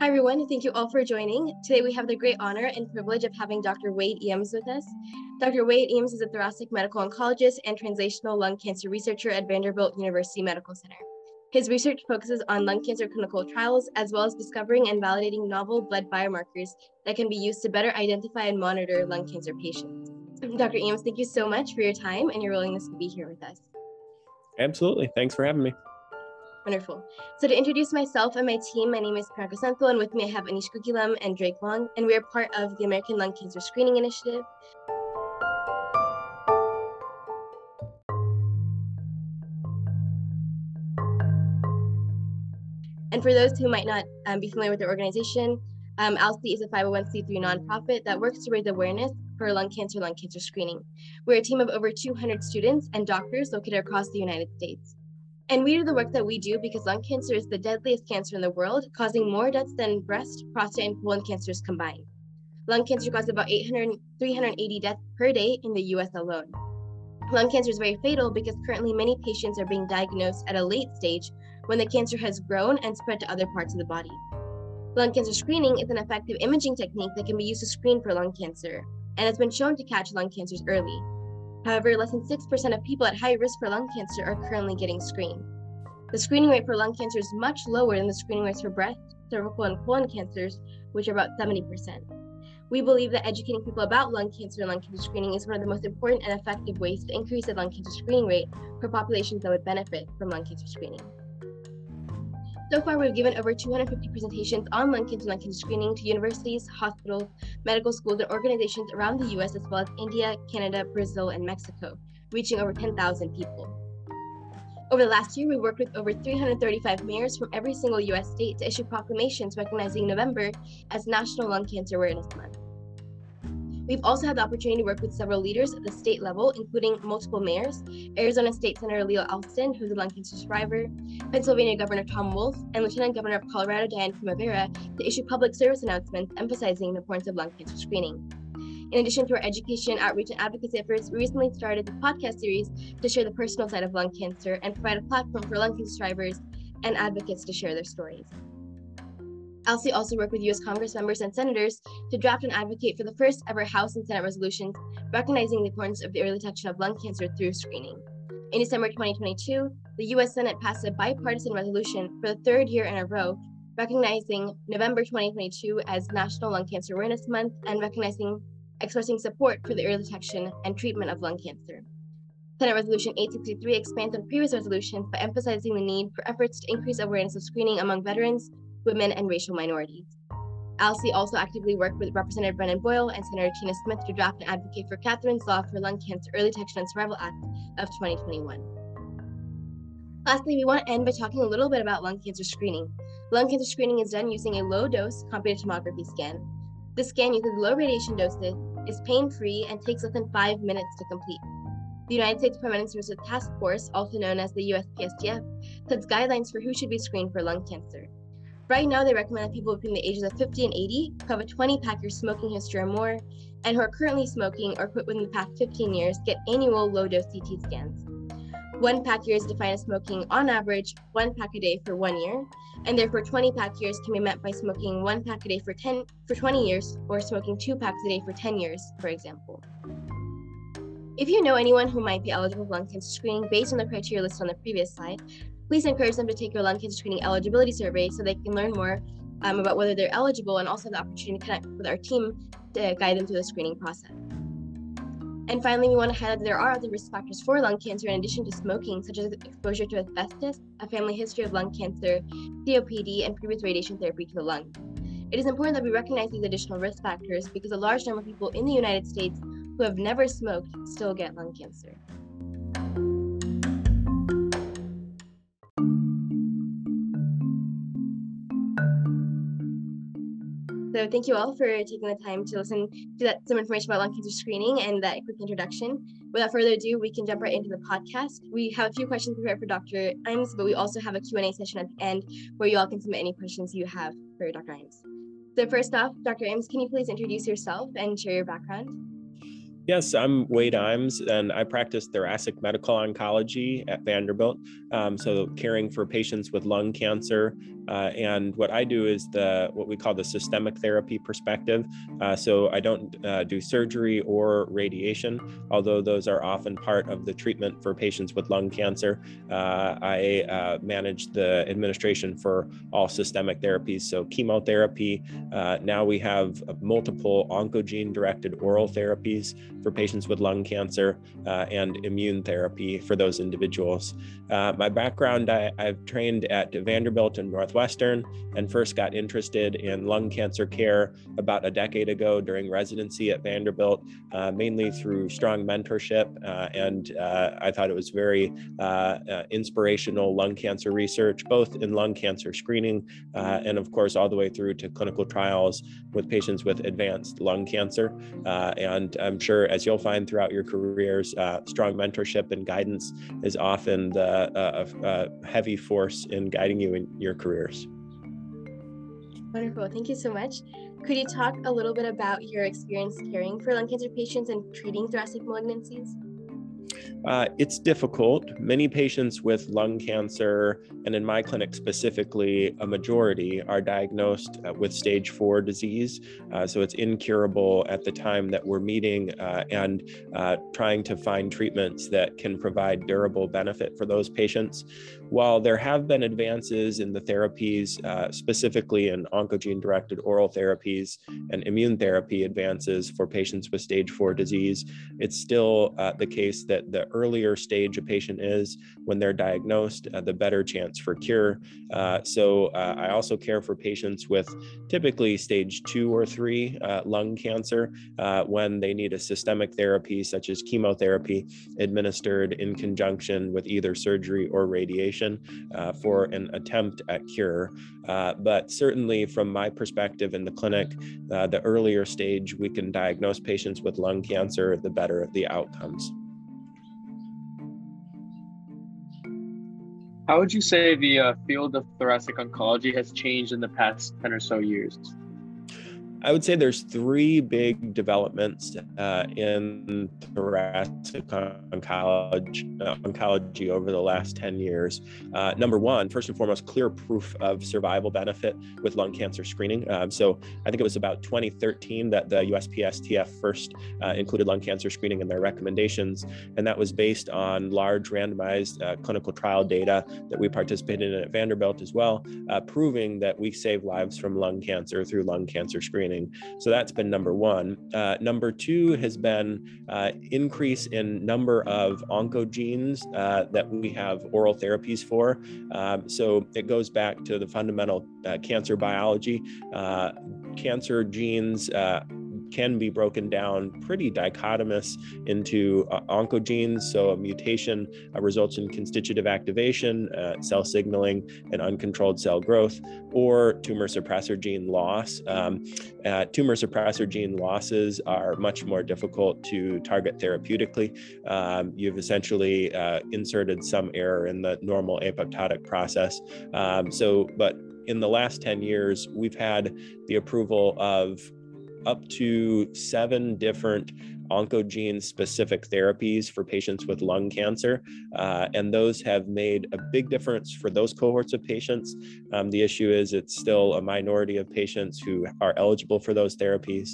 Hi, everyone. Thank you all for joining. Today, we have the great honor and privilege of having Dr. Wade Iams with us. Dr. Wade Iams is a thoracic medical oncologist and translational lung cancer researcher at Vanderbilt University Medical Center. His research focuses on lung cancer clinical trials, as well as discovering and validating novel blood biomarkers that can be used to better identify and monitor lung cancer patients. Dr. Iams, thank you so much for your time and your willingness to be here with us. Absolutely. Thanks for having me. Wonderful. So to introduce myself and my team, my name is Priyanka Senthil, and with me I have Anish Kukilam and Drake Long, and we are part of the American Lung Cancer Screening Initiative. And for those who might not um, be familiar with the organization, um, ALCSI is a 501c3 nonprofit that works to raise awareness for lung cancer lung cancer screening. We're a team of over 200 students and doctors located across the United States. And we do the work that we do because lung cancer is the deadliest cancer in the world, causing more deaths than breast, prostate, and colon cancers combined. Lung cancer causes about 800, 380 deaths per day in the US alone. Lung cancer is very fatal because currently many patients are being diagnosed at a late stage when the cancer has grown and spread to other parts of the body. Lung cancer screening is an effective imaging technique that can be used to screen for lung cancer, and has been shown to catch lung cancers early. However, less than 6% of people at high risk for lung cancer are currently getting screened. The screening rate for lung cancer is much lower than the screening rates for breast, cervical, and colon cancers, which are about 70%. We believe that educating people about lung cancer and lung cancer screening is one of the most important and effective ways to increase the lung cancer screening rate for populations that would benefit from lung cancer screening. So far, we've given over 250 presentations on lung cancer lung cancer screening to universities, hospitals, medical schools, and organizations around the US, as well as India, Canada, Brazil, and Mexico, reaching over 10,000 people. Over the last year, we worked with over 335 mayors from every single US state to issue proclamations recognizing November as National Lung Cancer Awareness Month. We've also had the opportunity to work with several leaders at the state level, including multiple mayors, Arizona State Senator Lela Alston, who's a lung cancer survivor, Pennsylvania Governor Tom Wolf, and Lieutenant Governor of Colorado Diane Primavera to issue public service announcements emphasizing the importance of lung cancer screening. In addition to our education, outreach, and advocacy efforts, we recently started a podcast series to share the personal side of lung cancer and provide a platform for lung cancer survivors and advocates to share their stories. ALCSI also worked with US Congress members and senators to draft and advocate for the first ever House and Senate resolutions recognizing the importance of the early detection of lung cancer through screening. In December 2022, the US Senate passed a bipartisan resolution for the third year in a row recognizing November 2022 as National Lung Cancer Awareness Month and recognizing expressing support for the early detection and treatment of lung cancer. Senate Resolution 863 expands on previous resolutions by emphasizing the need for efforts to increase awareness of screening among veterans, women, and racial minorities. ALCSI also actively worked with Representative Brendan Boyle and Senator Tina Smith to draft and advocate for Catherine's Law for Lung Cancer Early Detection and Survival Act of 2021. Lastly, we want to end by talking a little bit about lung cancer screening. Lung cancer screening is done using a low dose computed tomography scan. This scan uses low radiation doses, is pain free, and takes less than five minutes to complete. The United States Preventive Services Task Force, also known as the USPSTF, sets guidelines for who should be screened for lung cancer. Right now, they recommend that people between the ages of 50 and 80 who have a 20 pack year smoking history or more, and who are currently smoking or quit within the past 15 years get annual low dose CT scans. One pack year is defined as smoking on average one pack a day for one year, and therefore 20 pack years can be met by smoking one pack a day for 10 for 20 years or smoking two packs a day for 10 years, for example. If you know anyone who might be eligible for lung cancer screening based on the criteria listed on the previous slide, please encourage them to take your lung cancer screening eligibility survey so they can learn more um, about whether they're eligible and also the opportunity to connect with our team to guide them through the screening process. And finally, we want to highlight that there are other risk factors for lung cancer in addition to smoking, such as exposure to asbestos, a family history of lung cancer, COPD, and previous radiation therapy to the lung. It is important that we recognize these additional risk factors because a large number of people in the United States who have never smoked still get lung cancer. So thank you all for taking the time to listen to that some information about lung cancer screening and that quick introduction. Without further ado, we can jump right into the podcast. We have a few questions prepared for Dr. Iams, but we also have a Q&A session at the end where you all can submit any questions you have for Dr. Iams. So first off, Dr. Iams, can you please introduce yourself and share your background? Yes, I'm Wade Iams, and I practice thoracic medical oncology at Vanderbilt. Um, so, caring for patients with lung cancer Uh, and what I do is the what we call the systemic therapy perspective. Uh, so I don't uh, do surgery or radiation, although those are often part of the treatment for patients with lung cancer. Uh, I uh, manage the administration for all systemic therapies, so chemotherapy. now we have multiple oncogene directed oral therapies for patients with lung cancer and immune therapy for those individuals. my background, I, I've trained at Vanderbilt and Northwestern and first got interested in lung cancer care about a decade ago during residency at Vanderbilt, uh, mainly through strong mentorship. Uh, and uh, I thought it was very uh, uh, inspirational lung cancer research, both in lung cancer screening and, of course, all the way through to clinical trials with patients with advanced lung cancer. and I'm sure, as you'll find throughout your careers, strong mentorship and guidance is often the heavy force in guiding you in your careers. Wonderful. Thank you so much. Could you talk a little bit about your experience caring for lung cancer patients and treating thoracic malignancies? Uh, it's difficult. Many patients with lung cancer, and in my clinic specifically, a majority are diagnosed uh, with stage four disease. Uh, so it's incurable at the time that we're meeting uh, and uh, trying to find treatments that can provide durable benefit for those patients. While there have been advances in the therapies, uh, specifically in oncogene directed oral therapies and immune therapy advances for patients with stage four disease, it's still the case that the earlier stage a patient is when they're diagnosed, uh, the better chance for cure. Uh, so uh, I also care for patients with typically stage two or three uh, lung cancer uh, when they need a systemic therapy such as chemotherapy administered in conjunction with either surgery or radiation for an attempt at cure. but certainly from my perspective in the clinic, the earlier stage we can diagnose patients with lung cancer, the better the outcomes. How would you say the uh, field of thoracic oncology has changed in the past 10 or so years? I would say there's three big developments uh, in thoracic oncology, uh, oncology over the last 10 years. Uh, number one, first and foremost, clear proof of survival benefit with lung cancer screening. Um, so I think it was about 2013 that the USPSTF first uh, included lung cancer screening in their recommendations. And that was based on large randomized uh, clinical trial data that we participated in at Vanderbilt as well, proving that we save lives from lung cancer through lung cancer screening screening. So that's been number one. Uh, number two has been uh, increase in number of oncogenes uh, that we have oral therapies for. Um, so it goes back to the fundamental uh, cancer biology. Uh, cancer genes uh, can be broken down pretty dichotomous into uh, oncogenes. So a mutation uh, results in constitutive activation, uh, cell signaling, and uncontrolled cell growth, or tumor suppressor gene loss. Um, uh, tumor suppressor gene losses are much more difficult to target therapeutically. Um, you've essentially uh, inserted some error in the normal apoptotic process. Um, so, but in the last 10 years, we've had the approval of up to seven different oncogene specific therapies for patients with lung cancer. Uh, and those have made a big difference for those cohorts of patients. Um, the issue is it's still a minority of patients who are eligible for those therapies.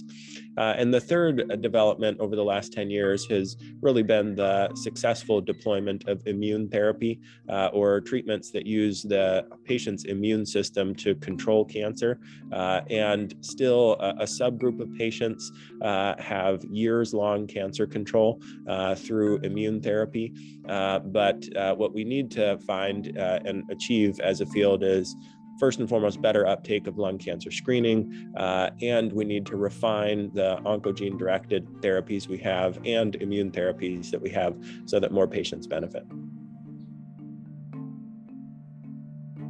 Uh, and the third development over the last 10 years has really been the successful deployment of immune therapy uh, or treatments that use the patient's immune system to control cancer. Uh, and still, a, a, subgroup of patients uh, have years long cancer control uh, through immune therapy. Uh, but what we need to find and achieve as a field is first and foremost, better uptake of lung cancer screening, uh, and we need to refine the oncogene directed therapies we have and immune therapies that we have so that more patients benefit.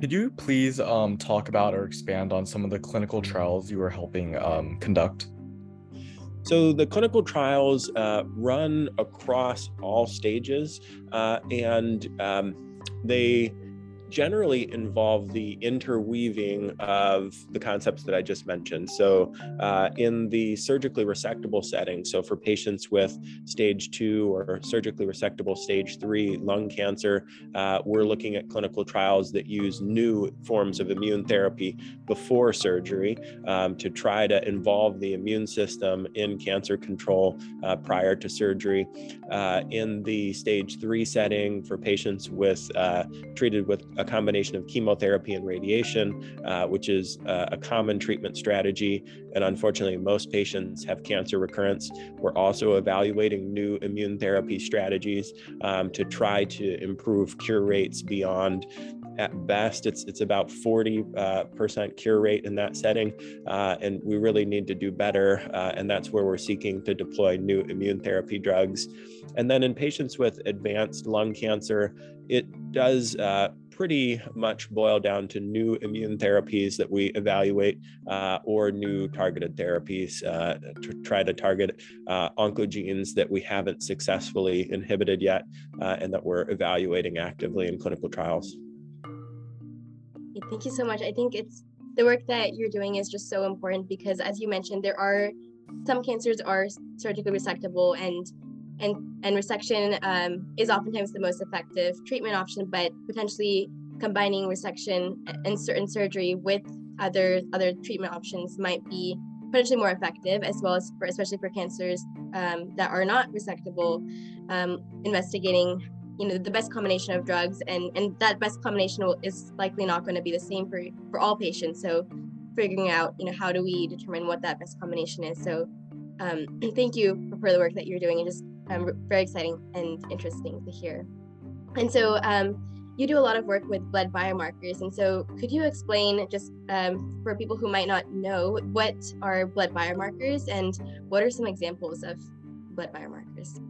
Could you please um, talk about or expand on some of the clinical trials you are helping um, conduct? So the clinical trials uh, run across all stages, uh, and um, they generally involve the interweaving of the concepts that I just mentioned. So, uh, in the surgically resectable setting, so for patients with stage two or surgically resectable stage three lung cancer, uh, we're looking at clinical trials that use new forms of immune therapy before surgery um, to try to involve the immune system in cancer control uh, prior to surgery. Uh, in the stage three setting, for patients with uh, treated with a combination of chemotherapy and radiation, uh, which is uh, a common treatment strategy. And unfortunately, most patients have cancer recurrence. We're also evaluating new immune therapy strategies um, to try to improve cure rates beyond at best it's it's about 40 uh, percent cure rate in that setting uh, and we really need to do better uh, and that's where we're seeking to deploy new immune therapy drugs and then in patients with advanced lung cancer it does uh, pretty much boil down to new immune therapies that we evaluate uh, or new targeted therapies uh, to try to target uh, oncogenes that we haven't successfully inhibited yet uh, and that we're evaluating actively in clinical trials. Thank you so much. I think it's the work that you're doing is just so important because as you mentioned, there are some cancers are surgically resectable and and and resection um, is oftentimes the most effective treatment option, but potentially combining resection and certain surgery with other other treatment options might be potentially more effective, as well as for especially for cancers um, that are not resectable. Um, investigating you know the best combination of drugs and and that best combination will, is likely not going to be the same for for all patients so figuring out you know how do we determine what that best combination is so um, thank you for the work that you're doing and just um, very exciting and interesting to hear. And so um, you do a lot of work with blood biomarkers. And so could you explain just um, for people who might not know what are blood biomarkers and what are some examples of blood biomarkers?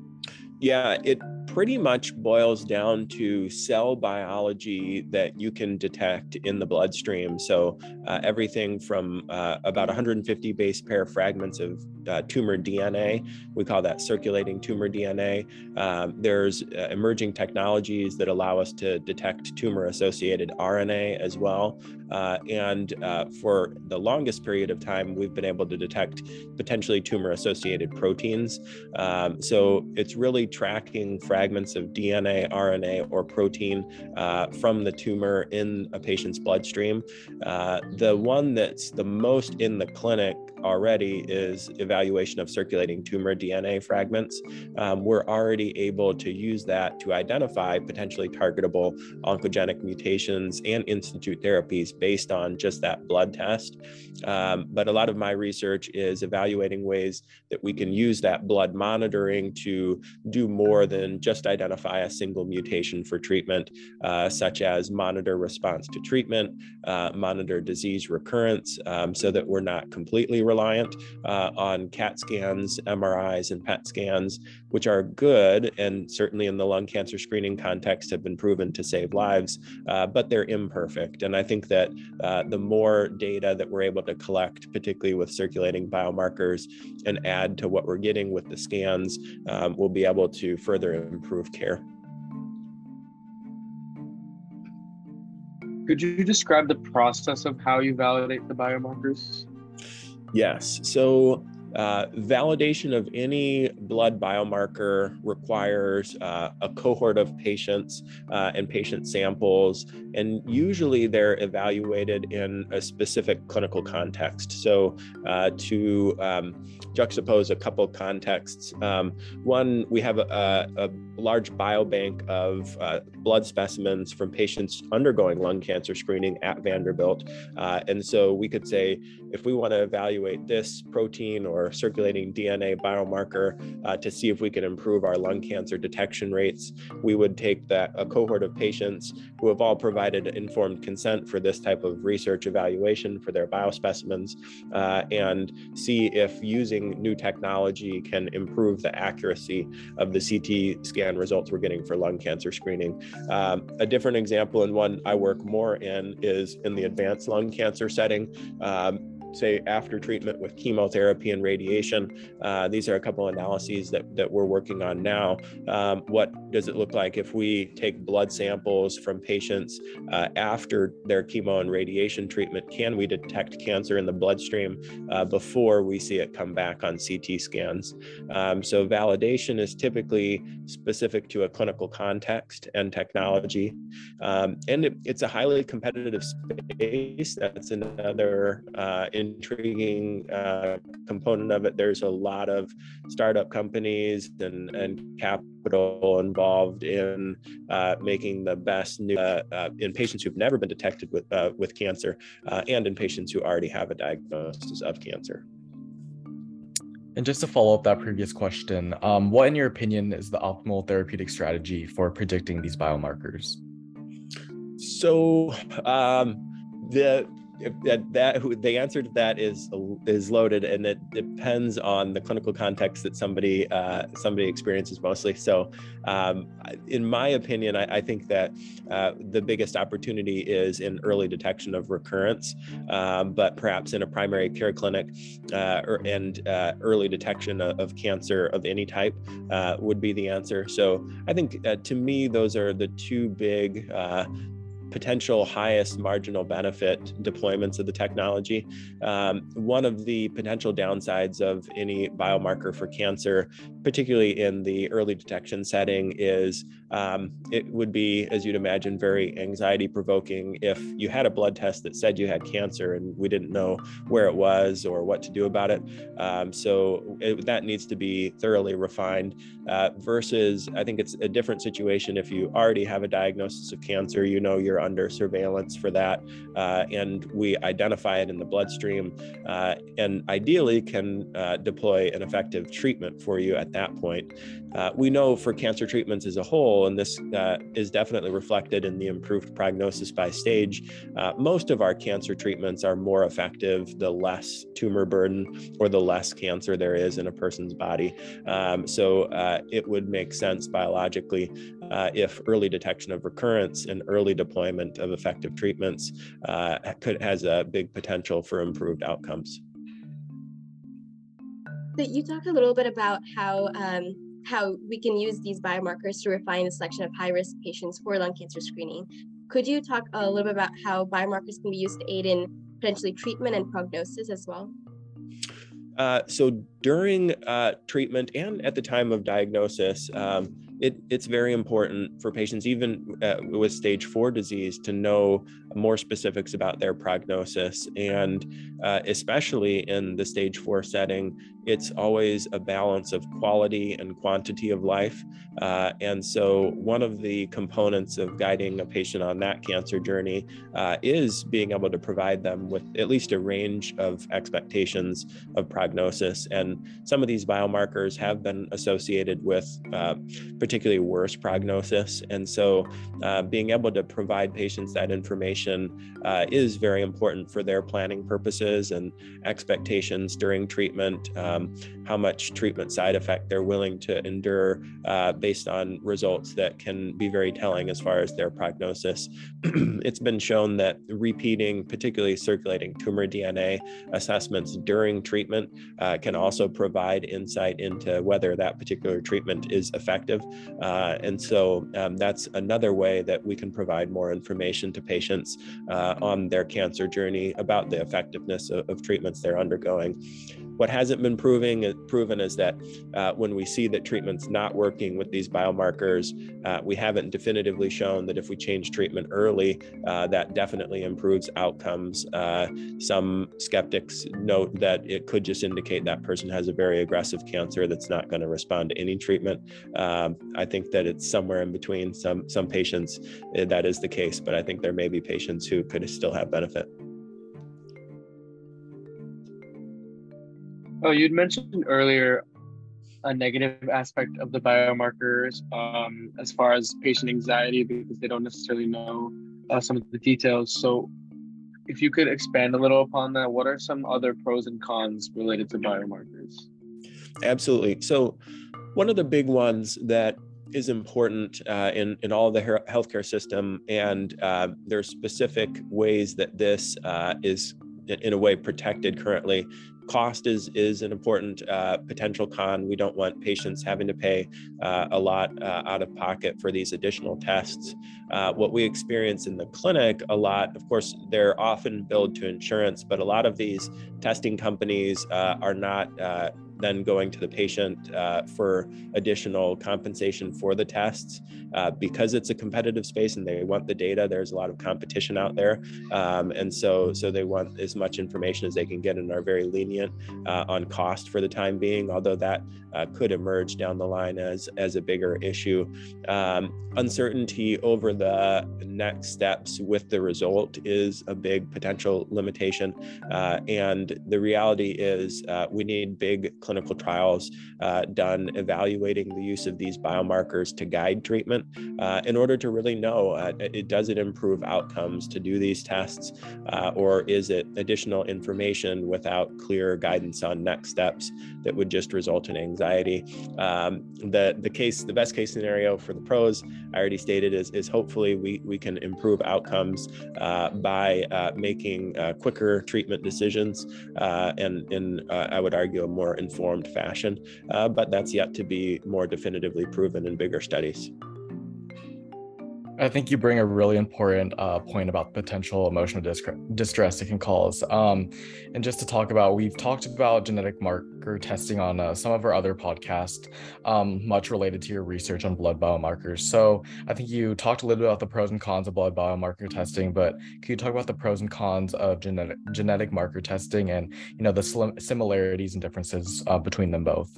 Yeah, it pretty much boils down to cell biology that you can detect in the bloodstream. So, uh, everything from uh, about 150 base pair fragments of uh, tumor DNA, we call that circulating tumor DNA. Um, there's uh, emerging technologies that allow us to detect tumor associated RNA as well. Uh, and uh, for the longest period of time, we've been able to detect potentially tumor associated proteins. Um, so it's really tracking fragments of DNA, RNA, or protein uh, from the tumor in a patient's bloodstream. Uh, the one that's the most in the clinic already is evaluation of circulating tumor DNA fragments. Um, we're already able to use that to identify potentially targetable oncogenic mutations and institute therapies based on just that blood test. Um, but a lot of my research is evaluating ways that we can use that blood monitoring to do more than just identify a single mutation for treatment, uh, such as monitor response to treatment, uh, monitor disease recurrence, um, so that we're not completely reliant uh, on CAT scans, MRIs, and PET scans, which are good and certainly in the lung cancer screening context have been proven to save lives, uh, but they're imperfect. And I think that uh, the more data that we're able to collect, particularly with circulating biomarkers, and add to what we're getting with the scans, um, we'll be able to further improve care. Could you describe the process of how you validate the biomarkers? Yes. So uh, validation of any blood biomarker requires uh, a cohort of patients uh, and patient samples, and usually they're evaluated in a specific clinical context. So, uh, to um, juxtapose a couple contexts, um, one, we have a, a large biobank of uh, blood specimens from patients undergoing lung cancer screening at Vanderbilt. And so we could say if we want to evaluate this protein or circulating DNA biomarker uh, to see if we can improve our lung cancer detection rates. We would take that a cohort of patients who have all provided informed consent for this type of research evaluation for their biospecimens uh, and see if using new technology can improve the accuracy of the CT scan results we're getting for lung cancer screening. Um, a different example and one I work more in is in the advanced lung cancer setting. Um, say after treatment with chemotherapy and radiation. Uh, these are a couple analyses that, that we're working on now. Um, what does it look like if we take blood samples from patients uh, after their chemo and radiation treatment? Can we detect cancer in the bloodstream uh, before we see it come back on CT scans? Um, so validation is typically specific to a clinical context and technology. Um, and it, it's a highly competitive space. That's another uh, intriguing uh, component of it. There's a lot of startup companies and, and capital involved in uh, making the best new uh, uh, in patients who've never been detected with uh, with cancer and in patients who already have a diagnosis of cancer. And just to follow up that previous question, um, what, in your opinion, is the optimal therapeutic strategy for predicting these biomarkers? So, um, the that that who the answer to that is is loaded and it depends on the clinical context that somebody uh, somebody experiences mostly. So um, in my opinion I, I think that uh, the biggest opportunity is in early detection of recurrence um, but perhaps in a primary care clinic uh, or, and uh, early detection of, of, cancer of any type uh, would be the answer. So I think uh, to me those are the two big potential highest marginal benefit deployments of the technology. Um, one of the potential downsides of any biomarker for cancer, particularly in the early detection setting, is um, it would be, as you'd imagine, very anxiety provoking if you had a blood test that said you had cancer and we didn't know where it was or what to do about it. Um, so it, that needs to be thoroughly refined uh, versus I think it's a different situation if you already have a diagnosis of cancer, you know you're under surveillance for that, uh, and we identify it in the bloodstream uh, and ideally can uh, deploy an effective treatment for you at that point. Uh, we know for cancer treatments as a whole, and this uh, is definitely reflected in the improved prognosis by stage, most of our cancer treatments are more effective the less tumor burden or the less cancer there is in a person's body. Um, so it would make sense biologically uh, if early detection of recurrence and early deployment of effective treatments uh, could has a big potential for improved outcomes. So you talked a little bit about how um, how we can use these biomarkers to refine the selection of high risk patients for lung cancer screening. Could you talk a little bit about how biomarkers can be used to aid in potentially treatment and prognosis as well? Uh, so during uh, treatment and at the time of diagnosis, um, it, it's very important for patients, even uh, with stage four disease, to know more specifics about their prognosis. And uh, especially in the stage four setting, it's always a balance of quality and quantity of life. Uh, and so, one of the components of guiding a patient on that cancer journey uh, is being able to provide them with at least a range of expectations of prognosis. And some of these biomarkers have been associated with uh, particularly worse prognosis. And so, uh, being able to provide patients that information uh, is very important for their planning purposes and expectations during treatment. Um, how much treatment side effect they're willing to endure uh, based on results that can be very telling as far as their prognosis. it's been shown that repeating, particularly circulating tumor DNA assessments during treatment, uh, can also provide insight into whether that particular treatment is effective. Uh, and so um, that's another way that we can provide more information to patients uh, on their cancer journey about the effectiveness of, of treatments they're undergoing. What hasn't been proving proven is that uh, when we see that treatment's not working with these biomarkers, uh, we haven't definitively shown that if we change treatment early, uh, that definitely improves outcomes. Uh, some skeptics note that it could just indicate that person has a very aggressive cancer that's not going to respond to any treatment. Um, I think that it's somewhere in between. Some some patients eh, that is the case, but I think there may be patients who could still have benefit. Oh, you'd mentioned earlier a negative aspect of the biomarkers um, as far as patient anxiety because they don't necessarily know uh, some of the details. So, if you could expand a little upon that, what are some other pros and cons related to biomarkers? Absolutely. So, one of the big ones that is important uh, in in all the healthcare system, and uh, there are specific ways that this uh, is in a way protected currently cost is is an important uh, potential con. We don't want patients having to pay uh, a lot uh, out of pocket for these additional tests. Uh, what we experience in the clinic a lot, of course, they're often billed to insurance, but a lot of these testing companies uh, are not uh, then going to the patient uh, for additional compensation for the tests uh, because it's a competitive space and they want the data. There's a lot of competition out there, um, and so so they want as much information as they can get and are very lenient uh, on cost for the time being. Although that uh, could emerge down the line as as a bigger issue. Um, uncertainty over the next steps with the result is a big potential limitation, uh, and the reality is uh, we need big clinical trials uh, done evaluating the use of these biomarkers to guide treatment uh, in order to really know uh, it, does it improve outcomes to do these tests uh, or is it additional information without clear guidance on next steps that would just result in anxiety. Um, the the case the best case scenario for the pros I already stated is is hopefully we we can improve outcomes uh, by uh, making quicker treatment decisions and in I would argue a more informed informed fashion, uh, but that's yet to be more definitively proven in bigger studies. I think you bring a really important uh, point about potential emotional distress it can cause. Um, and just to talk about, we've talked about genetic marker testing on uh, some of our other podcasts, um, much related to your research on blood biomarkers. So I think you talked a little bit about the pros and cons of blood biomarker testing, but can you talk about the pros and cons of genetic genetic marker testing and you know the similarities and differences uh, between them both?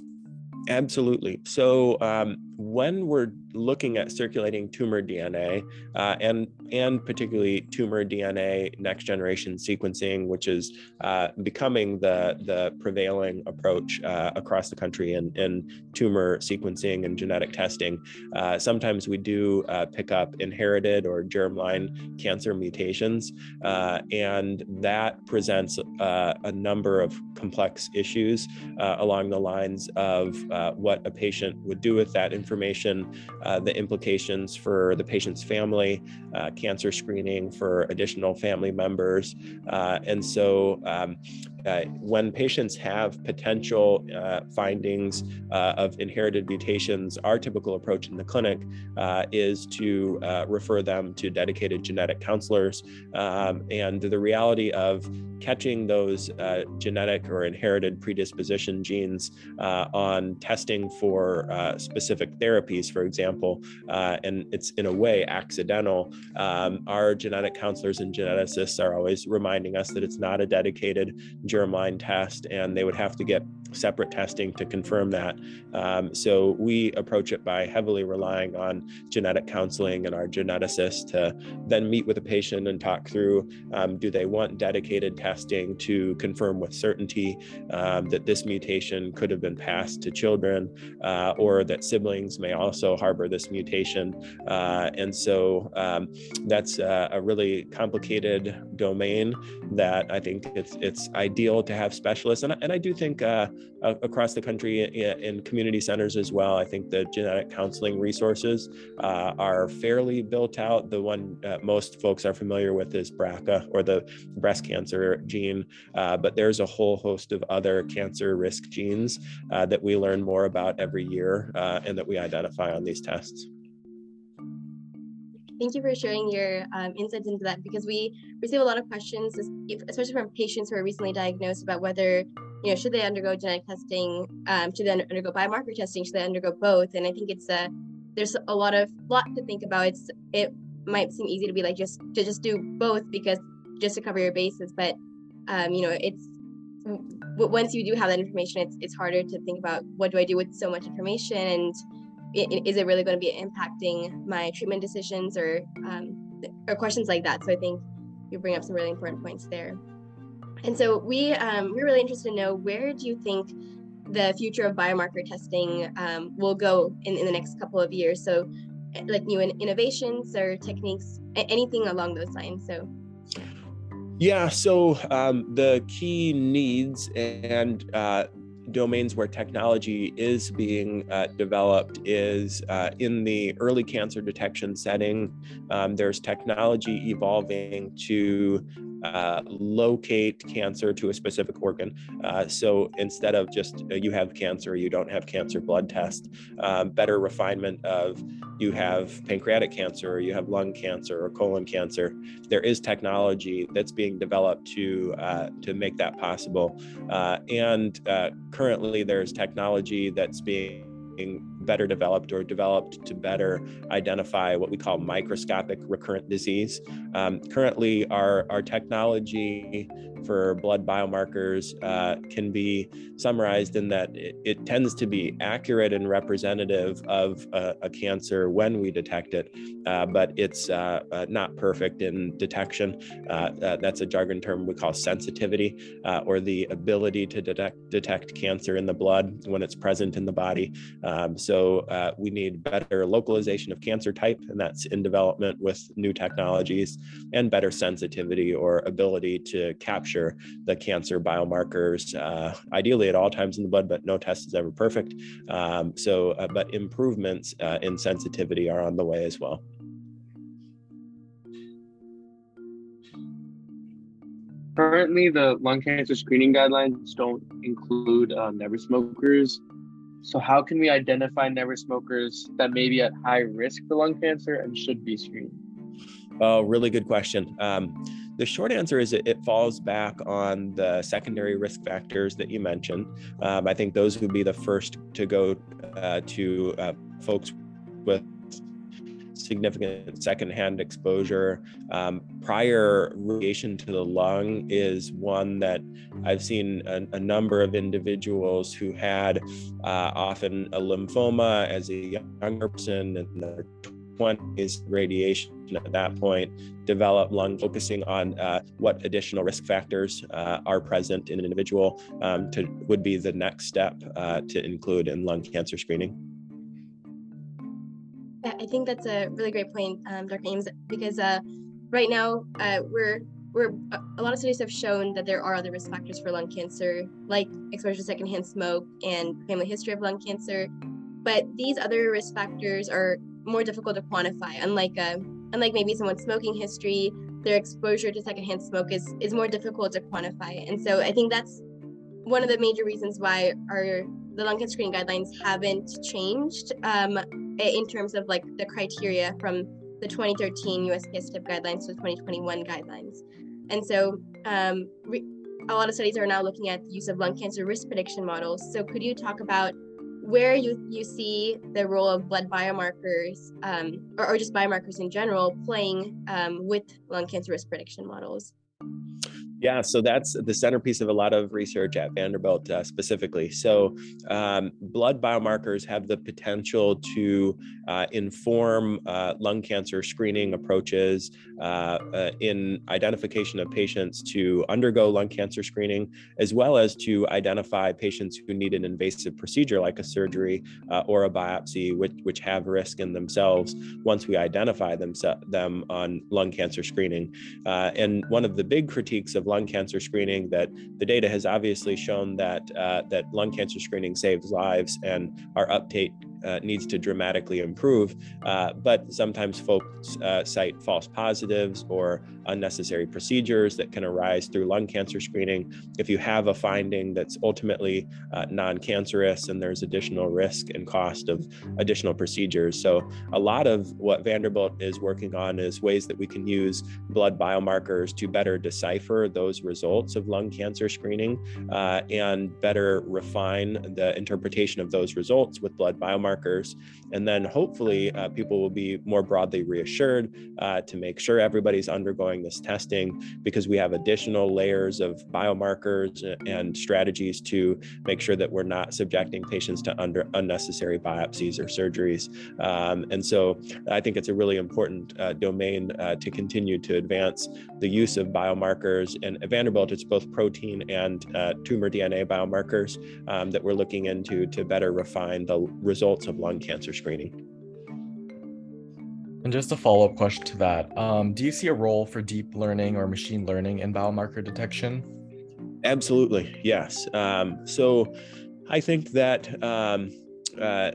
Absolutely. So um, when we're looking at circulating tumor DNA uh, and and particularly tumor DNA next generation sequencing, which is uh, becoming the the prevailing approach uh, across the country in, in tumor sequencing and genetic testing, uh, sometimes we do uh, pick up inherited or germline cancer mutations, uh, and that presents a number of complex issues along the lines of what a patient would do with that information, the implications for the patient's family, uh, cancer screening for additional family members. Uh, and so um, uh, when patients have potential uh, findings uh, of inherited mutations, our typical approach in the clinic uh, is to uh, refer them to dedicated genetic counselors. Um, and the reality of catching those uh, genetic or inherited predisposition genes on testing for specific therapies, for example, and it's in a way accidental, um, our genetic counselors and geneticists are always reminding us that it's not a dedicated germline test, and they would have to get separate testing to confirm that. Um, so we approach it by heavily relying on genetic counseling and our geneticists to then meet with a patient and talk through um, do they want dedicated testing to confirm with certainty um, that this mutation could have been passed to children uh, or that siblings may also harbor this mutation. Uh, and so um, that's uh, a really complicated domain that I think it's, it's ideal to have specialists. And, and I do think uh, across the country in community centers as well. I think the genetic counseling resources uh, are fairly built out. The one uh, most folks are familiar with is BRCA or the breast cancer gene, uh, but there's a whole host of other cancer risk genes uh, that we learn more about every year uh, and that we identify on these tests thank you for sharing your um, insights into that because we receive a lot of questions, especially from patients who are recently diagnosed about whether you know, should they undergo genetic testing? Um, should they undergo biomarker testing? Should they undergo both? And I think it's a there's a lot of lot to think about. It's it might seem easy to be like just to just do both because just to cover your bases, but um, you know, it's once you do have that information, it's it's harder to think about what do I do with so much information and is it really going to be impacting my treatment decisions or um, or questions like that. So I think you bring up some really important points there. And so we um, we're really interested to know where do you think the future of biomarker testing um, will go in, in the next couple of years? So eh, like new innovations or techniques, anything along those lines. So yeah, so um, the key needs and uh, domains where technology is being uh, developed is uh, in the early cancer detection setting. Um, there's technology evolving to uh, locate cancer to a specific organ. Uh, so instead of just uh, you have cancer, you don't have cancer blood test, um, better refinement of you have pancreatic cancer or you have lung cancer or colon cancer. There is technology that's being developed to uh, to make that possible, uh, and uh, currently there's technology that's being better developed or developed to better identify what we call microscopic recurrent disease. Um, currently, our, our technology for blood biomarkers uh, can be summarized in that it, it, tends to be accurate and representative of a, a cancer when we detect it, uh, but it's uh, uh not perfect in detection. Uh, uh, that's a jargon term we call sensitivity, or the ability to detect, detect cancer in the blood when it's present in the body. Um, so we need better localization of cancer type, and that's in development with new technologies, and better sensitivity or ability to capture the cancer biomarkers, uh, ideally at all times in the blood, but no test is ever perfect. Um, so, uh, but improvements uh, in sensitivity are on the way as well. Currently, the lung cancer screening guidelines don't include uh, never smokers. So, how can we identify never smokers that may be at high risk for lung cancer and should be screened? Oh, really good question. Um, the short answer is it, it, falls back on the secondary risk factors that you mentioned. Um, I think those would be the first to go uh, to uh, folks with significant secondhand exposure. Um, prior radiation to the lung is one that I've seen a, a number of individuals who had uh, often a lymphoma as a younger person in their 20s radiation at that point develop lung focusing on uh, what additional risk factors uh, are present in an individual um, to, would be the next step uh, to include in lung cancer screening i think that's a really great point um, dr Iams because uh, right now uh, we're we're, a lot of studies have shown that there are other risk factors for lung cancer, like exposure to secondhand smoke and family history of lung cancer. But these other risk factors are more difficult to quantify. Unlike uh, unlike maybe someone's smoking history, their exposure to secondhand smoke is is more difficult to quantify. And so I think that's one of the major reasons why our the lung cancer screening guidelines haven't changed um, in terms of like the criteria from the 2013 USPSTF guidelines to the 2021 guidelines. And so um, re- a lot of studies are now looking at the use of lung cancer risk prediction models. So could you talk about where you, you see the role of blood biomarkers um, or, or, just biomarkers in general playing um, with lung cancer risk prediction models. Yeah, so that's the centerpiece of a lot of research at Vanderbilt uh, specifically. So, um, blood biomarkers have the potential to uh, inform uh, lung cancer screening approaches uh, uh, in identification of patients to undergo lung cancer screening, as well as to identify patients who need an invasive procedure like a surgery uh, or a biopsy, which, which have risk in themselves once we identify them, them on lung cancer screening. and one of the big critiques of lung cancer screening that the data has obviously shown that uh, that lung cancer screening saves lives and our uptake uh, needs to dramatically improve. Uh, but sometimes folks uh, cite false positives or unnecessary procedures that can arise through lung cancer screening. If you have a finding that's ultimately uh, non cancerous and there's additional risk and cost of additional procedures. So, a lot of what Vanderbilt is working on is ways that we can use blood biomarkers to better decipher those results of lung cancer screening uh, and better refine the interpretation of those results with blood biomarkers. And then hopefully uh, people will be more broadly reassured uh, to make sure everybody's undergoing this testing because we have additional layers of biomarkers and strategies to make sure that we're not subjecting patients to under unnecessary biopsies or surgeries. Um, and so I think it's a really important uh, domain uh, to continue to advance the use of biomarkers. And at Vanderbilt, it's both protein and uh, tumor DNA biomarkers um, that we're looking into to better refine the results of lung cancer screening. And just a follow up question to that um, Do you see a role for deep learning or machine learning in biomarker detection? Absolutely, yes. Um, so I think that um, uh,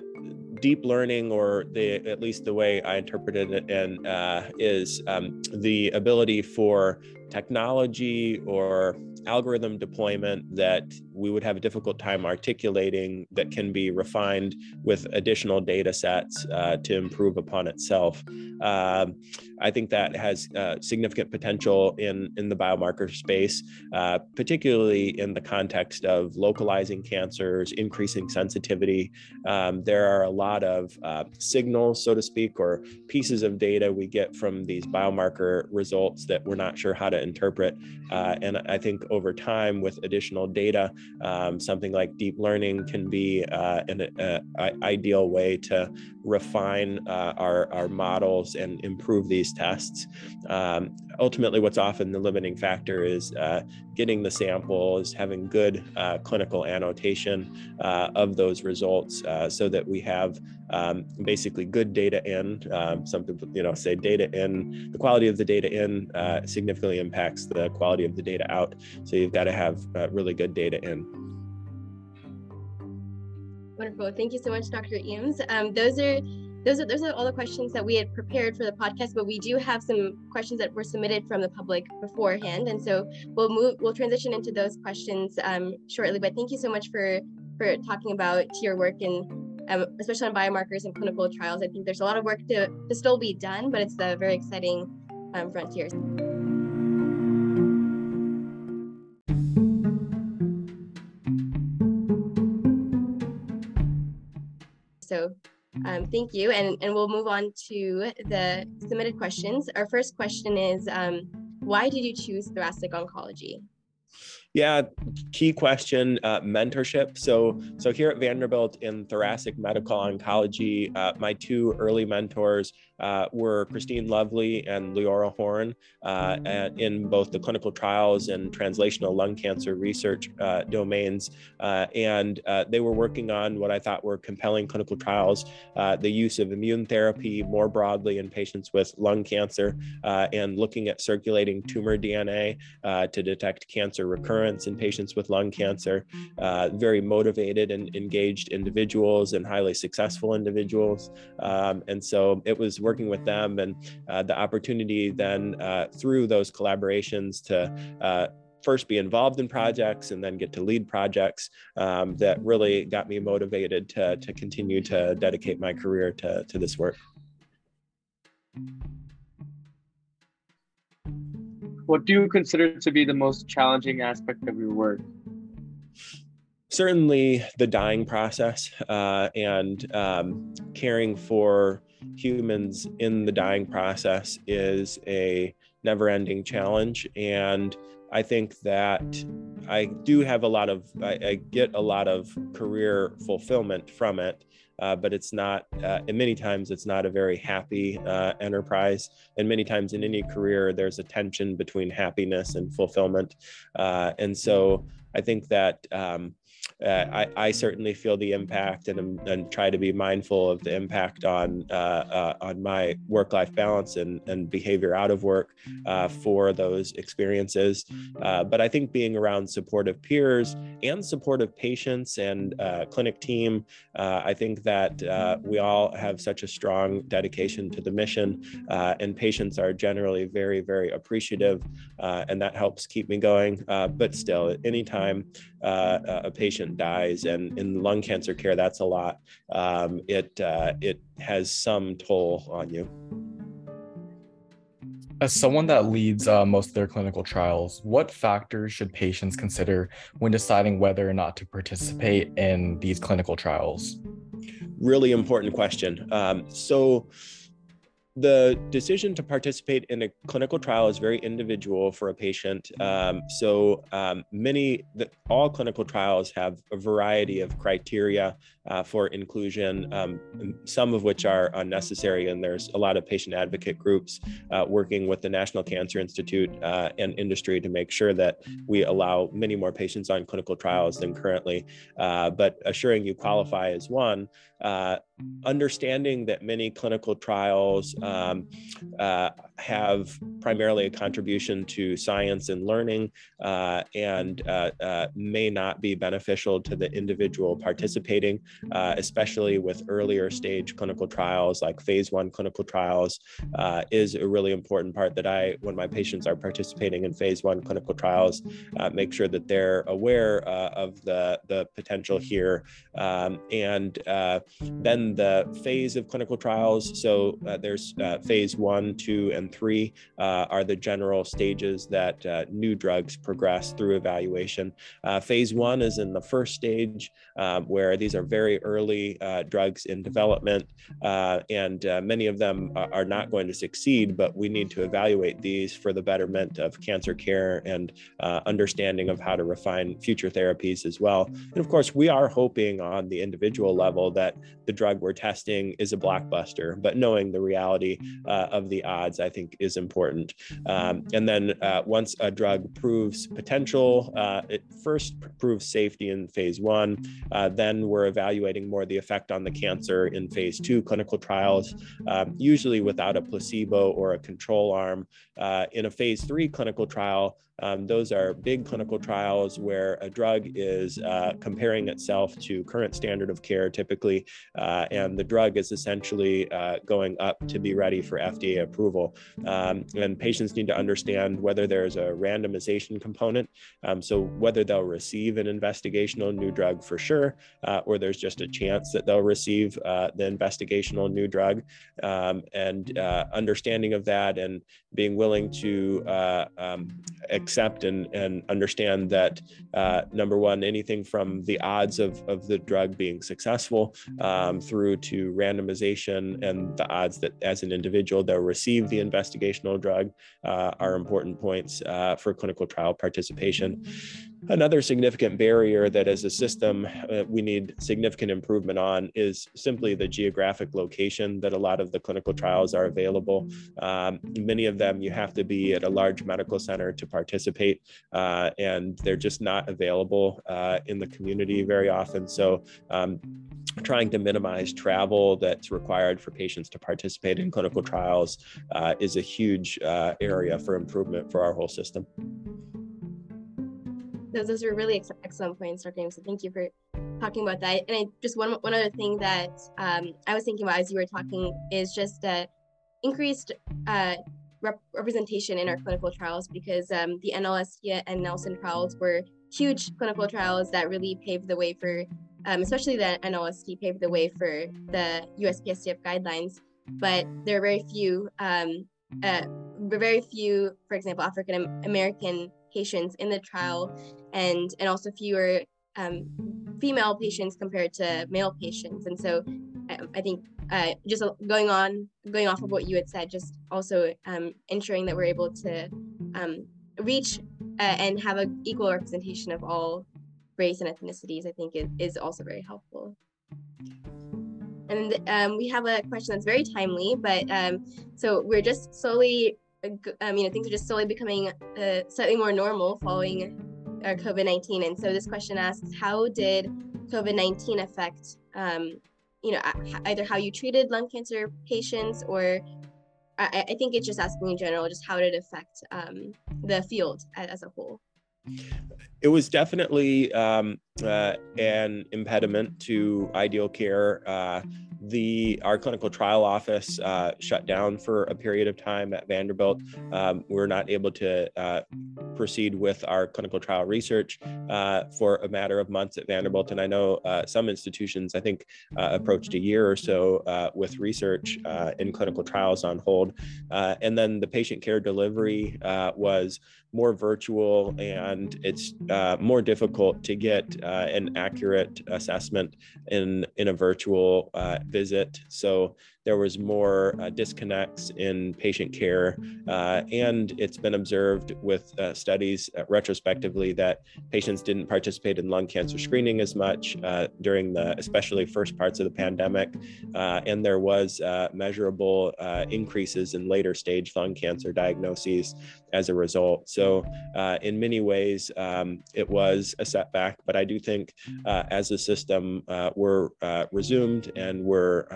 deep learning, or the at least the way I interpreted it, and uh, is um, the ability for technology or algorithm deployment that we would have a difficult time articulating that can be refined with additional data sets uh, to improve upon itself. Um, I think that has uh, significant potential in, in the biomarker space, uh, particularly in the context of localizing cancers, increasing sensitivity. Um, there are a lot of uh, signals, so to speak, or pieces of data we get from these biomarker results that we're not sure how to interpret. Uh, and I think over time, with additional data, um, something like deep learning can be uh, an uh, ideal way to refine uh, our, our models and improve these tests. Um, ultimately, what's often the limiting factor is uh, getting the samples, having good uh, clinical annotation uh, of those results so that we have um, basically good data in. Um, some you know, say data in, the quality of the data in uh, significantly impacts the quality of the data out. So you've got to have really good data in. Wonderful. Thank you so much, Dr. Iams. Um, those are those are those are all the questions that we had prepared for the podcast, but we do have some questions that were submitted from the public beforehand, and so we'll move we'll transition into those questions um, shortly. But thank you so much for for talking about your work and especially on biomarkers and clinical trials. I think there's a lot of work to, to still be done, but it's a very exciting um, frontier. So um, thank you. And, and we'll move on to the submitted questions. Our first question is, um, why did you choose thoracic oncology? Yeah, key question: uh, mentorship. So, so here at Vanderbilt in thoracic medical oncology, uh, my two early mentors uh, were Christine Lovly and Leora Horn uh, in both the clinical trials and translational lung cancer research uh, domains. Uh, and they were working on what I thought were compelling clinical trials the use of immune therapy more broadly in patients with lung cancer and looking at circulating tumor DNA to detect cancer recurrence in patients with lung cancer. very motivated and engaged individuals and highly successful individuals. Um, and so it was working with them and uh, the opportunity then uh, through those collaborations to uh, first be involved in projects and then get to lead projects um, that really got me motivated to, to continue to dedicate my career to, to this work. What do you consider to be the most challenging aspect of your work? Certainly the dying process uh, and um, caring for humans in the dying process is a never ending challenge. And I think that I do have a lot of, I, I get a lot of career fulfillment from it. Uh, but it's not, uh, and many times it's not a very happy uh, enterprise. And many times in any career, there's a tension between happiness and fulfillment. Uh, and so I think that um, uh, I, I, certainly feel the impact and, and try to be mindful of the impact on uh, uh, on my work-life balance and, and behavior out of work uh, for those experiences. Uh, but I think being around supportive peers and supportive patients and uh, clinic team, I think that we all have such a strong dedication to the mission, and patients are generally very, very appreciative, and that helps keep me going. but still, anytime a patient dies, and in lung cancer care, that's a lot. Um, it uh, it has some toll on you. As someone that leads uh, most of their clinical trials, what factors should patients consider when deciding whether or not to participate in these clinical trials? Really important question. Um, so the decision to participate in a clinical trial is very individual for a patient. Um, so um, many, the, all clinical trials have a variety of criteria uh, for inclusion, um, some of which are unnecessary. And there's a lot of patient advocate groups uh, working with the National Cancer Institute uh, and industry to make sure that we allow many more patients on clinical trials than currently. Uh, but assuring you qualify as one, uh, understanding that many clinical trials um, uh, have primarily a contribution to science and learning uh, and uh, uh may not be beneficial to the individual participating, uh, especially with earlier stage clinical trials like phase one clinical trials, uh, is a really important part that I, when my patients are participating in phase one clinical trials, make sure that they're aware of the, the potential here. Um, and then the phase of clinical trials. So uh, there's uh, phase one, two, and three uh, are the general stages that uh, new drugs progress through evaluation. Uh, phase one is in the first stage, um, where these are very early drugs in development, and many of them are not going to succeed, but we need to evaluate these for the betterment of cancer care and understanding of how to refine future therapies as well. And of course, we are hoping on the individual level that the drug we're testing is a blockbuster, but knowing the reality uh, of the odds, I think, is important. Um, and then uh, once a drug proves potential, uh, it first proves safety in phase one. Uh, then we're evaluating more the effect on the cancer in phase two clinical trials, um, usually without a placebo or a control arm. Uh, in a phase three clinical trial, um, those are big clinical trials where a drug is uh, comparing itself to current standard of care, typically, uh, and the drug is essentially uh, going up to be ready for FDA approval. Um, and patients need to understand whether there's a randomization component, um, so whether they'll receive an investigational new drug for sure, uh, or there's just a chance that they'll receive uh, the investigational new drug, um, and uh, understanding of that and being willing to um, accept and, and understand that uh, number one, anything from the odds of, of the drug being successful um, through to randomization and the odds that as an individual they'll receive the investigational drug uh, are important points uh, for clinical trial participation. Another significant barrier that as a system uh, we need significant improvement on is simply the geographic location that a lot of the clinical trials are available. Um, many of them you have to be at a large medical center to participate, uh, and they're just not available uh, in the community very often. So um, trying to minimize travel that's required for patients to participate in clinical trials uh, is a huge uh, area for improvement for our whole system. Those, those are really ex- excellent points, Dr. Iams. So thank you for talking about that. And I, just one one other thing that um, I was thinking about as you were talking is just increased uh, rep- representation in our clinical trials because um, the NLST and Nelson trials were huge clinical trials that really paved the way for, um, especially the NLST paved the way for the USPSTF guidelines. But there are very few, um, uh, very few, for example, African American patients in the trial and and also fewer um, female patients compared to male patients and so um, i think uh, just going on going off of what you had said just also um, ensuring that we're able to um, reach uh, and have an equal representation of all race and ethnicities i think is, is also very helpful and um, we have a question that's very timely but um, so we're just slowly um, you know, things are just slowly becoming uh, slightly more normal following uh, COVID 19. And so this question asks How did COVID 19 affect, um, you know, either how you treated lung cancer patients or I, I, think it's just asking in general, just how did it affect um, the field as a whole? It was definitely um, uh, an impediment to ideal care. Uh, the our clinical trial office uh, shut down for a period of time at Vanderbilt. Um, we were not able to uh, proceed with our clinical trial research uh, for a matter of months at Vanderbilt, and I know uh, some institutions, I think, uh, approached a year or so uh, with research in clinical trials on hold. and then the patient care delivery was more virtual, and it's more difficult to get an accurate assessment in in a virtual visit. So there was more uh, disconnects in patient care. Uh, and it's been observed with uh, studies uh, retrospectively that patients didn't participate in lung cancer screening as much uh, during the especially first parts of the pandemic. and there was measurable increases in later stage lung cancer diagnoses as a result. So, in many ways, um, it was a setback, but I do think as the system, were resumed and were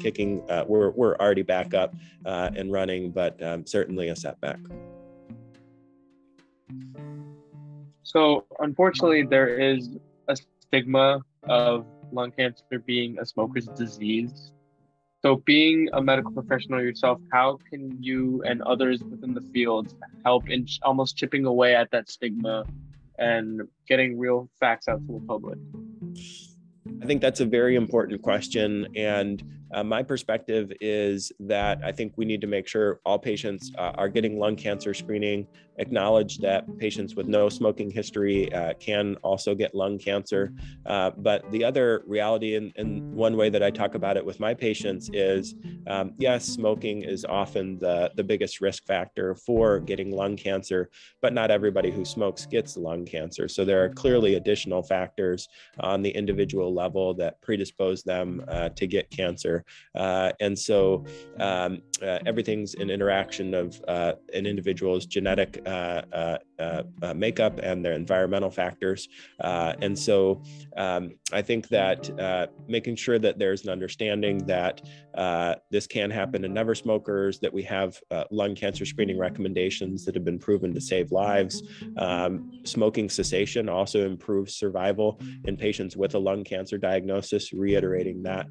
kicking uh, we're, we're already back up uh, and running, but um, certainly a setback. So, unfortunately, there is a stigma of lung cancer being a smoker's disease. So, being a medical professional yourself, how can you and others within the field help in almost chipping away at that stigma and getting real facts out to the public? I think that's a very important question. And uh, my perspective is that I think we need to make sure all patients uh, are getting lung cancer screening, acknowledge that patients with no smoking history uh, can also get lung cancer. Uh, but the other reality, and, and, one way that I talk about it with my patients, is um, yes, smoking is often the, the biggest risk factor for getting lung cancer, but not everybody who smokes gets lung cancer. So there are clearly additional factors on the individual level that predispose them uh, to get cancer. Uh, and so um, uh, everything's an interaction of uh, an individual's genetic uh, uh, uh, makeup and their environmental factors. and so um, I think that making sure that there's an understanding that this can happen in never smokers, that we have lung cancer screening recommendations that have been proven to save lives. Um, smoking cessation also improves survival in patients with a lung cancer diagnosis, reiterating that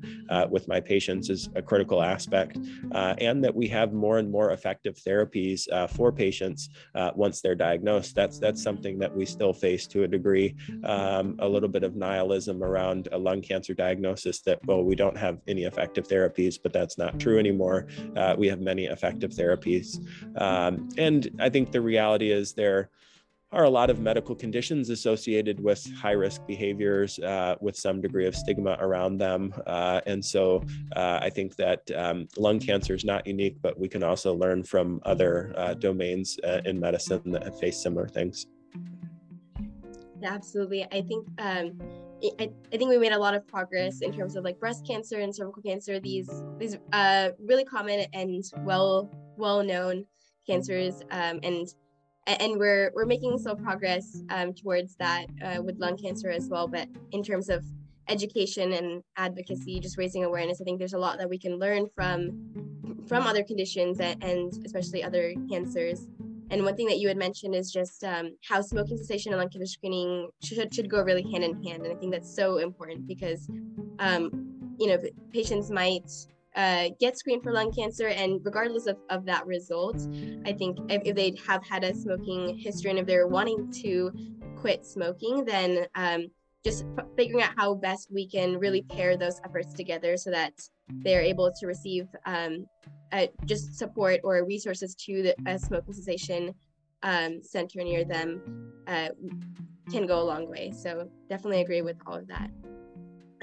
with my patients is a critical aspect, uh, and that we have more and more effective therapies uh, for patients uh, once they're diagnosed. That's that's something that we still face to a degree. Um, a little bit of nihilism around a lung cancer diagnosis that well we don't have any effective therapies, but that's not true anymore. Uh, we have many effective therapies, um, and I think the reality is there are a lot of medical conditions associated with high risk behaviors uh, with some degree of stigma around them. Uh, and so uh, I think that um, lung cancer is not unique, but we can also learn from other uh, domains uh, in medicine that have faced similar things. Absolutely. I think. Um, I, I, think we made a lot of progress in terms of like breast cancer and cervical cancer. These these uh, really common and well well known cancers, um, and and we're we're making some progress um, towards that uh, with lung cancer as well. But in terms of education and advocacy, just raising awareness, I think there's a lot that we can learn from from other conditions and, and especially other cancers. And one thing that you had mentioned is just um, how smoking cessation and lung cancer screening should should go really hand in hand. And I think that's so important because um, you know patients might uh, get screened for lung cancer. And regardless of, of that result, I think if, if they have had a smoking history and if they're wanting to quit smoking, then um, just figuring out how best we can really pair those efforts together so that they're able to receive um, uh, just support or resources to the a smoking cessation um, center near them uh, can go a long way. So definitely agree with all of that.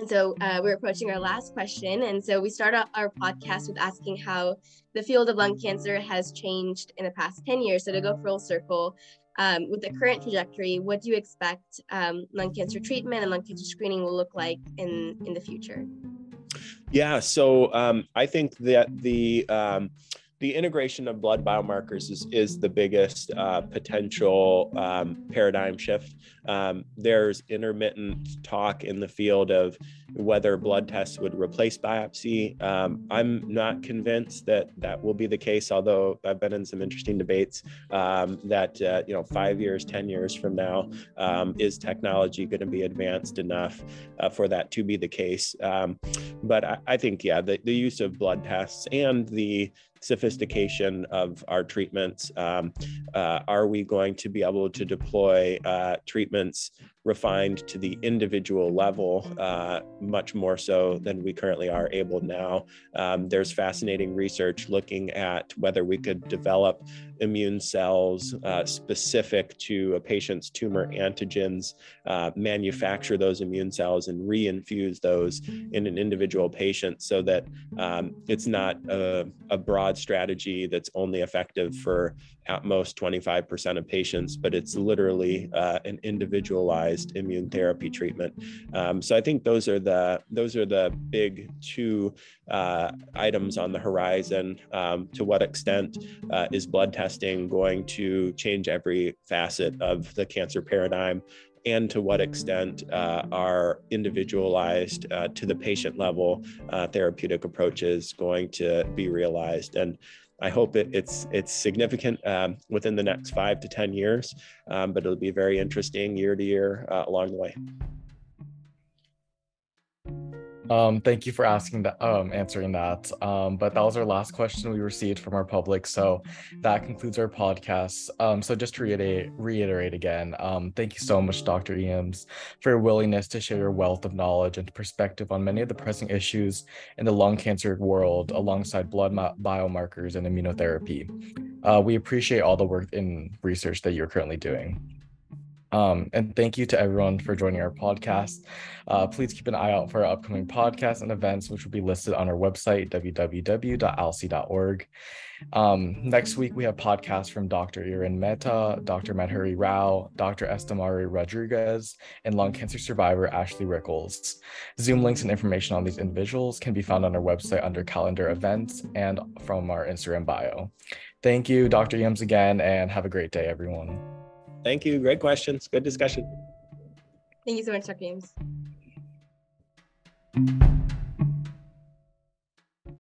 And so uh, we're approaching our last question. And so we start our podcast with asking how the field of lung cancer has changed in the past 10 years. So to go full circle, um, with the current trajectory, what do you expect um, lung cancer treatment and lung cancer screening will look like in, in the future? Yeah, so um, I think that the um, the integration of blood biomarkers is, is the biggest uh, potential um, paradigm shift. Um, there's intermittent talk in the field of whether blood tests would replace biopsy. Um, I'm not convinced that that will be the case, although I've been in some interesting debates um, that, uh, you know, five years, 10 years from now, um, is technology going to be advanced enough uh, for that to be the case? Um, but I, I, think, yeah, the, the use of blood tests and the sophistication of our treatments. Um, uh, are we going to be able to deploy uh, treatments refined to the individual level, uh, much more so than we currently are able now. Um, there's fascinating research looking at whether we could develop immune cells uh, specific to a patient's tumor antigens, uh, manufacture those immune cells and reinfuse those in an individual patient so that um, it's not a, a broad strategy that's only effective for at most 25% of patients, but it's literally uh, an individualized immune therapy treatment. Um, so I think those are the those are the big two uh, items on the horizon. Um, to what extent uh, is blood testing going to change every facet of the cancer paradigm? and to what extent uh, are individualized uh, to the patient level uh, therapeutic approaches going to be realized and I hope it, it's it's significant um, within the next five to ten years, um, but it'll be very interesting year to year uh, along the way. Um, thank you for asking that, um, answering that. Um, but that was our last question we received from our public. So that concludes our podcast. Um, so just to reiterate, reiterate again, um, thank you so much, Dr. Iams, for your willingness to share your wealth of knowledge and perspective on many of the pressing issues in the lung cancer world, alongside blood biomarkers and immunotherapy. Uh, we appreciate all the work in research that you're currently doing. Um, and thank you to everyone for joining our podcast. Uh, please keep an eye out for our upcoming podcasts and events, which will be listed on our website, www.alc.org. Um, next week, we have podcasts from Dr. Irin Mehta, Dr. Madhuri Rao, Dr. Estelamari Rodriguez, and lung cancer survivor Ashley Rickles. Zoom links and information on these individuals can be found on our website under calendar events and from our Instagram bio. Thank you, Dr. Iams, again, and have a great day, everyone. Thank you. Great questions. Good discussion. Thank you so much, Dr. Iams.